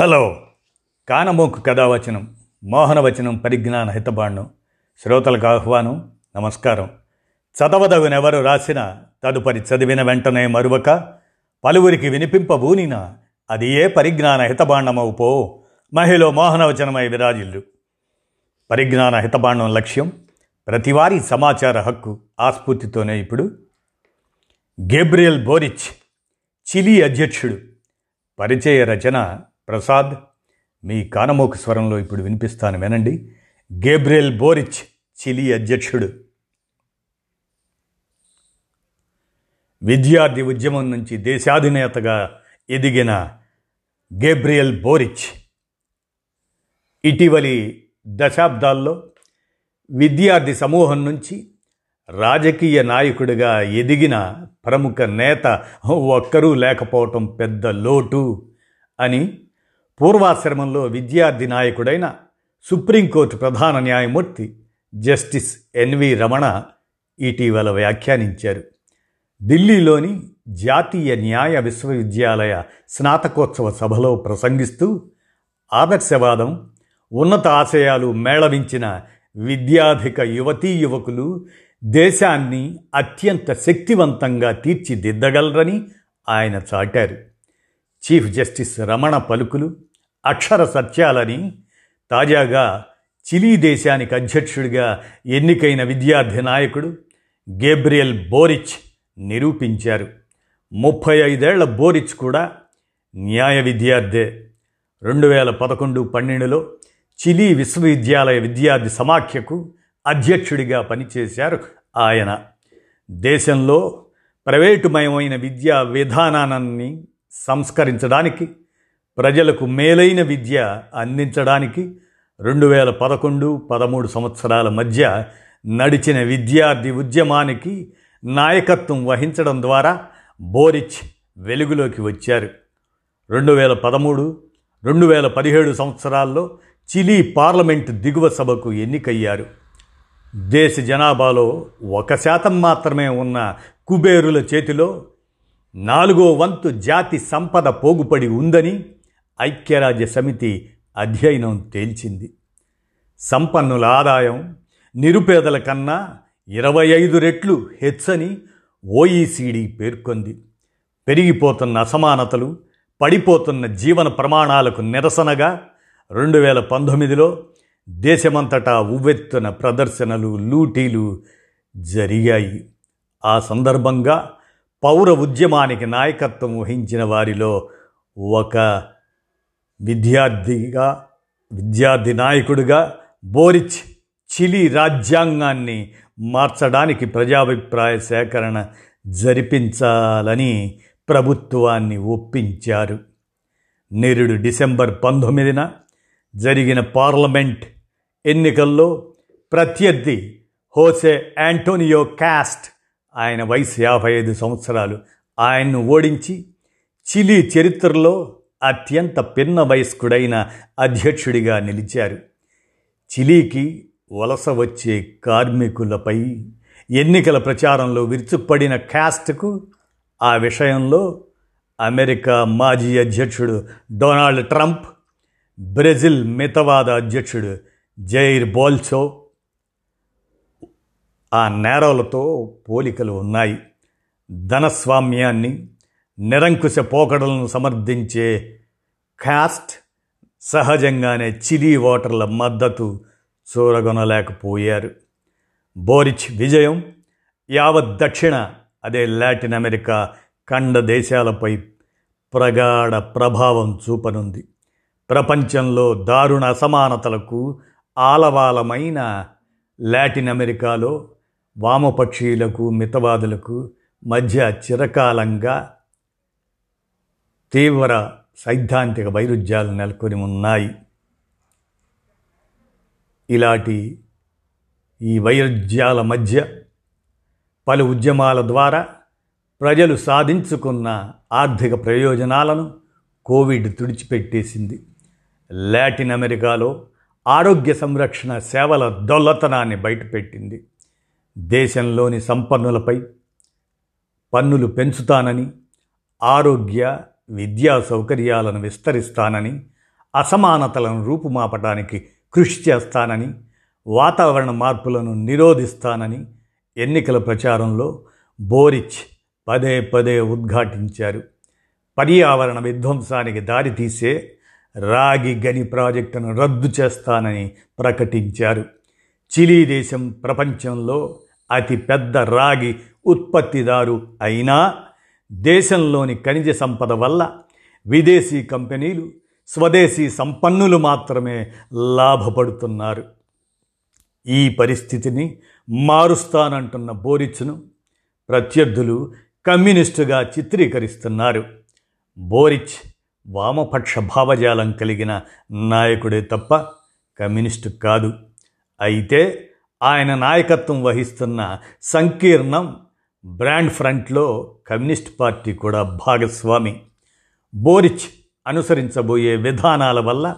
Hello. కానమోకు కథావచనం మోహనవచనం పరిజ్ఞాన హితబాండం శ్రోతలకు ఆహ్వానం నమస్కారం. చదవదగునెవరు రాసిన తదుపరి చదివిన వెంటనే మరువక పలువురికి వినిపింపబూనిన అది ఏ పరిజ్ఞాన హితబాండమవు పో మహిళ మోహనవచనమై విరాజిల్లు. పరిజ్ఞాన హితబాండం లక్ష్యం ప్రతివారీ సమాచార హక్కు ఆస్ఫూర్తితోనే ఇప్పుడు. గేబ్రియల్ బోరిచ్ చిలీ అధ్యక్షుడు పరిచయ రచన ప్రసాద్ మీ కానమోకు స్వరంలో ఇప్పుడు వినిపిస్తాను వినండి. గేబ్రియల్ బోరిచ్ చిలీ అధ్యక్షుడు. విద్యార్థి ఉద్యమం నుంచి దేశాధినేతగా ఎదిగిన గేబ్రియల్ బోరిచ్ ఇటీవలి దశాబ్దాల్లో విద్యార్థి సమూహం నుంచి రాజకీయ నాయకుడిగా ఎదిగిన ప్రముఖ నేత ఒక్కరూ లేకపోవటం పెద్ద లోటు అని పూర్వాశ్రమంలో విద్యార్థి నాయకుడైన సుప్రీంకోర్టు ప్రధాన న్యాయమూర్తి జస్టిస్ ఎన్వి రమణ ఇటీవల వ్యాఖ్యానించారు. ఢిల్లీలోని జాతీయ న్యాయ విశ్వవిద్యాలయ స్నాతకోత్సవ సభలో ప్రసంగిస్తూ ఆదర్శవాదం ఉన్నత ఆశయాలు మేళవించిన విద్యాధిక యువతీ యువకులు దేశాన్ని అత్యంత శక్తివంతంగా తీర్చిదిద్దగలరని ఆయన చాటారు. చీఫ్ జస్టిస్ రమణ పలుకులు అక్షర సత్యాలని తాజాగా చిలీ దేశానికి అధ్యక్షుడిగా ఎన్నికైన విద్యార్థి నాయకుడు గేబ్రియల్ బోరిచ్ నిరూపించారు. ముప్పై ఐదేళ్ళ బోరిచ్ కూడా న్యాయ విద్యార్థే. రెండు వేల పదకొండు పన్నెండులో చిలీ విశ్వవిద్యాలయ విద్యార్థి సమాఖ్యకు అధ్యక్షుడిగా పనిచేశారు ఆయన. దేశంలో ప్రైవేటుమయమైన విద్యా విధానాన్ని సంస్కరించడానికి ప్రజలకు మేలైన విద్య అందించడానికి రెండు వేల పదకొండు పదమూడు సంవత్సరాల మధ్య నడిచిన విద్యార్థి ఉద్యమానికి నాయకత్వం వహించడం ద్వారా బోరిచ్ వెలుగులోకి వచ్చారు. రెండు వేల పదమూడు రెండు వేల పదిహేడు సంవత్సరాల్లో చిలీ పార్లమెంటు దిగువ సభకు ఎన్నికయ్యారు. దేశ జనాభాలో ఒక శాతం మాత్రమే ఉన్న కుబేరుల చేతిలో నాలుగో వంతు జాతి సంపద పోగుపడి ఉందని ఐక్యరాజ్య సమితి అధ్యయనం తేల్చింది. సంపన్నుల ఆదాయం నిరుపేదల కన్నా ఇరవై ఐదు రెట్లు హెచ్చని ఓఈసీడీ పేర్కొంది. పెరిగిపోతున్న అసమానతలు పడిపోతున్న జీవన ప్రమాణాలకు నిరసనగా రెండు వేల పంతొమ్మిదిలో దేశమంతటా ఉవ్వెత్తున ప్రదర్శనలు లూటీలు జరిగాయి. ఆ సందర్భంగా పౌర ఉద్యమానికి నాయకత్వం వహించిన వారిలో ఒక విద్యార్థిగా విద్యార్థి నాయకుడిగా బోరిచ్ చిలీ రాజ్యాంగాన్ని మార్చడానికి ప్రజాభిప్రాయ సేకరణ జరిపించాలని ప్రభుత్వాన్ని ఒప్పించారు. నిరుడు డిసెంబర్ పంతొమ్మిదిన జరిగిన పార్లమెంట్ ఎన్నికల్లో ప్రత్యర్థి హోసే యాంటోనియో క్యాస్ట్ ఆయన వయసు యాభై ఐదు సంవత్సరాలు. ఆయన్ను ఓడించి చిలీ చరిత్రలో అత్యంత పిన్న వయస్కుడైన అధ్యక్షుడిగా నిలిచారు. చిలీకి వలస వచ్చే కార్మికులపై ఎన్నికల ప్రచారంలో విరుచుపడిన క్యాస్ట్కు ఆ విషయంలో అమెరికా మాజీ అధ్యక్షుడు డొనాల్డ్ ట్రంప్ బ్రెజిల్ మితవాద అధ్యక్షుడు జైర్ బోల్చో ఆ నేరాలతో పోలికలు ఉన్నాయి. ధనస్వామ్యాన్ని నిరంకుశ పోకడలను సమర్థించే కాస్ట్ సహజంగానే చిలీ ఓటర్ల మద్దతు చూరగొనలేకపోయారు. బోరిచ్ విజయం యావత్ దక్షిణ అదే లాటిన్ అమెరికా ఖండ దేశాలపై ప్రగాఢ ప్రభావం చూపనుంది. ప్రపంచంలో దారుణ అసమానతలకు ఆలవాలమైన లాటిన్ అమెరికాలో వామపక్షీయులకు మితవాదులకు మధ్య చిరకాలంగా తీవ్ర సైద్ధాంతిక వైరుధ్యాలు నెలకొని ఉన్నాయి. ఇలాంటి ఈ వైరుధ్యాల మధ్య పలు ఉద్యమాల ద్వారా ప్రజలు సాధించుకున్న ఆర్థిక ప్రయోజనాలను కోవిడ్ తుడిచిపెట్టేసింది. లాటిన్ అమెరికాలో ఆరోగ్య సంరక్షణ సేవల దొల్లతనాన్ని బయటపెట్టింది. దేశంలోని సంపన్నులపై పన్నులు పెంచుతానని ఆరోగ్య విద్యా సౌకర్యాలను విస్తరిస్తానని అసమానతలను రూపుమాపటానికి కృషి చేస్తానని వాతావరణ మార్పులను నిరోధిస్తానని ఎన్నికల ప్రచారంలో బోరిచ్ పదే పదే ఉద్ఘాటించారు. పర్యావరణ విధ్వంసానికి దారితీసే రాగి గని ప్రాజెక్టును రద్దు చేస్తానని ప్రకటించారు. చిలీ దేశం ప్రపంచంలో అతిపెద్ద రాగి ఉత్పత్తిదారు అయినా దేశంలోని ఖనిజ సంపద వల్ల విదేశీ కంపెనీలు స్వదేశీ సంపన్నులు మాత్రమే లాభపడుతున్నారు. ఈ పరిస్థితిని మారుస్తానంటున్న బోరిచ్ను ప్రత్యర్థులు కమ్యూనిస్టుగా చిత్రీకరిస్తున్నారు. బోరిచ్ వామపక్ష భావజాలం కలిగిన నాయకుడే తప్ప కమ్యూనిస్టు కాదు. అయితే ఆయన నాయకత్వం వహిస్తున్న సంకీర్ణం బ్రాండ్ ఫ్రంట్లో కమ్యూనిస్ట్ పార్టీ కూడా భాగస్వామి. బోరిచ్ అనుసరించబోయే విధానాల వల్ల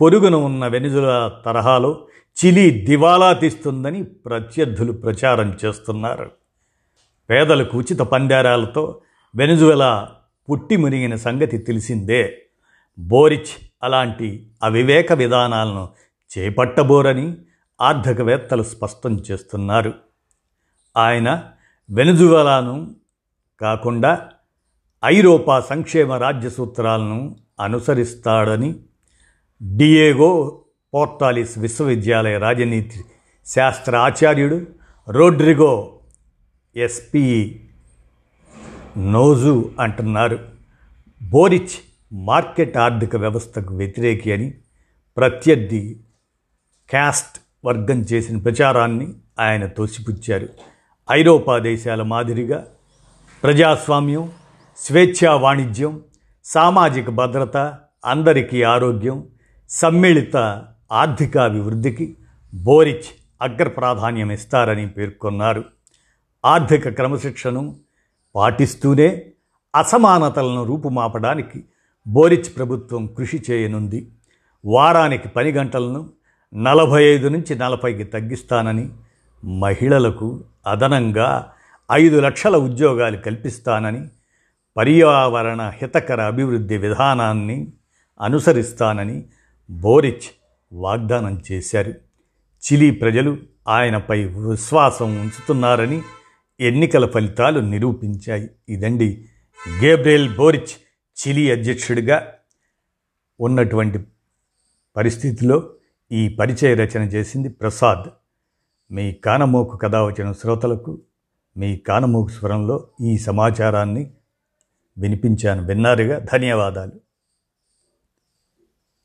పొరుగున ఉన్న వెనుజుల తరహాలో చిలీ దివాలా తీస్తుందని ప్రత్యర్థులు ప్రచారం చేస్తున్నారు. పేదలకు ఉచిత పందారాలతో వెనుజువెలా పుట్టి మునిగిన సంగతి తెలిసిందే. బోరిచ్ అలాంటి అవివేక విధానాలను చేపట్టబోరని ఆర్థికవేత్తలు స్పష్టం చేస్తున్నారు. ఆయన వెనుజువలాను కాకుండా ఐరోపా సంక్షేమ రాజ్య సూత్రాలను అనుసరిస్తాడని డియేగో పోర్టాలిస్ విశ్వవిద్యాలయ రాజనీతి శాస్త్ర ఆచార్యుడు రోడ్రిగో ఎస్పి నోజు అంటున్నారు. బోరిచ్ మార్కెట్ ఆర్థిక వ్యవస్థకు వ్యతిరేకి అని ప్రత్యర్థి క్యాస్ట్ వర్గం చేసిన ప్రచారాన్ని ఆయన తోసిపుచ్చారు. ఐరోపా దేశాల మాదిరిగా ప్రజాస్వామ్యం స్వేచ్ఛా వాణిజ్యం సామాజిక భద్రత అందరికీ ఆరోగ్యం సమ్మిళిత ఆర్థికాభివృద్ధికి బోరిచ్ అగ్ర ప్రాధాన్యం ఇస్తారని పేర్కొన్నారు. ఆర్థిక క్రమశిక్షను పాటిస్తూనే అసమానతలను రూపుమాపడానికి బోరిచ్ ప్రభుత్వం కృషి చేయనుంది. వారానికి పని గంటలను నలభై ఐదు నుంచి నలభైకి తగ్గిస్తానని మహిళలకు అదనంగా ఐదు లక్షల ఉద్యోగాలు కల్పిస్తానని పర్యావరణ హితకర అభివృద్ధి విధానాన్ని అనుసరిస్తానని బోరిచ్ వాగ్దానం చేశారు. చిలీ ప్రజలు ఆయనపై విశ్వాసం ఉంచుతున్నారని ఎన్నికల ఫలితాలు నిరూపించాయి. ఇదండి గేబ్రియల్ బోరిచ్ చిలీ అధ్యక్షుడిగా ఉన్నటువంటి పరిస్థితిలో ఈ పరిచయ రచన చేసింది ప్రసాద్. మీ కానమోకు కథ వచ్చిన శ్రోతలకు మీ కానమోకు స్వరంలో ఈ సమాచారాన్ని వినిపించాను. విన్నారుగా? ధన్యవాదాలు.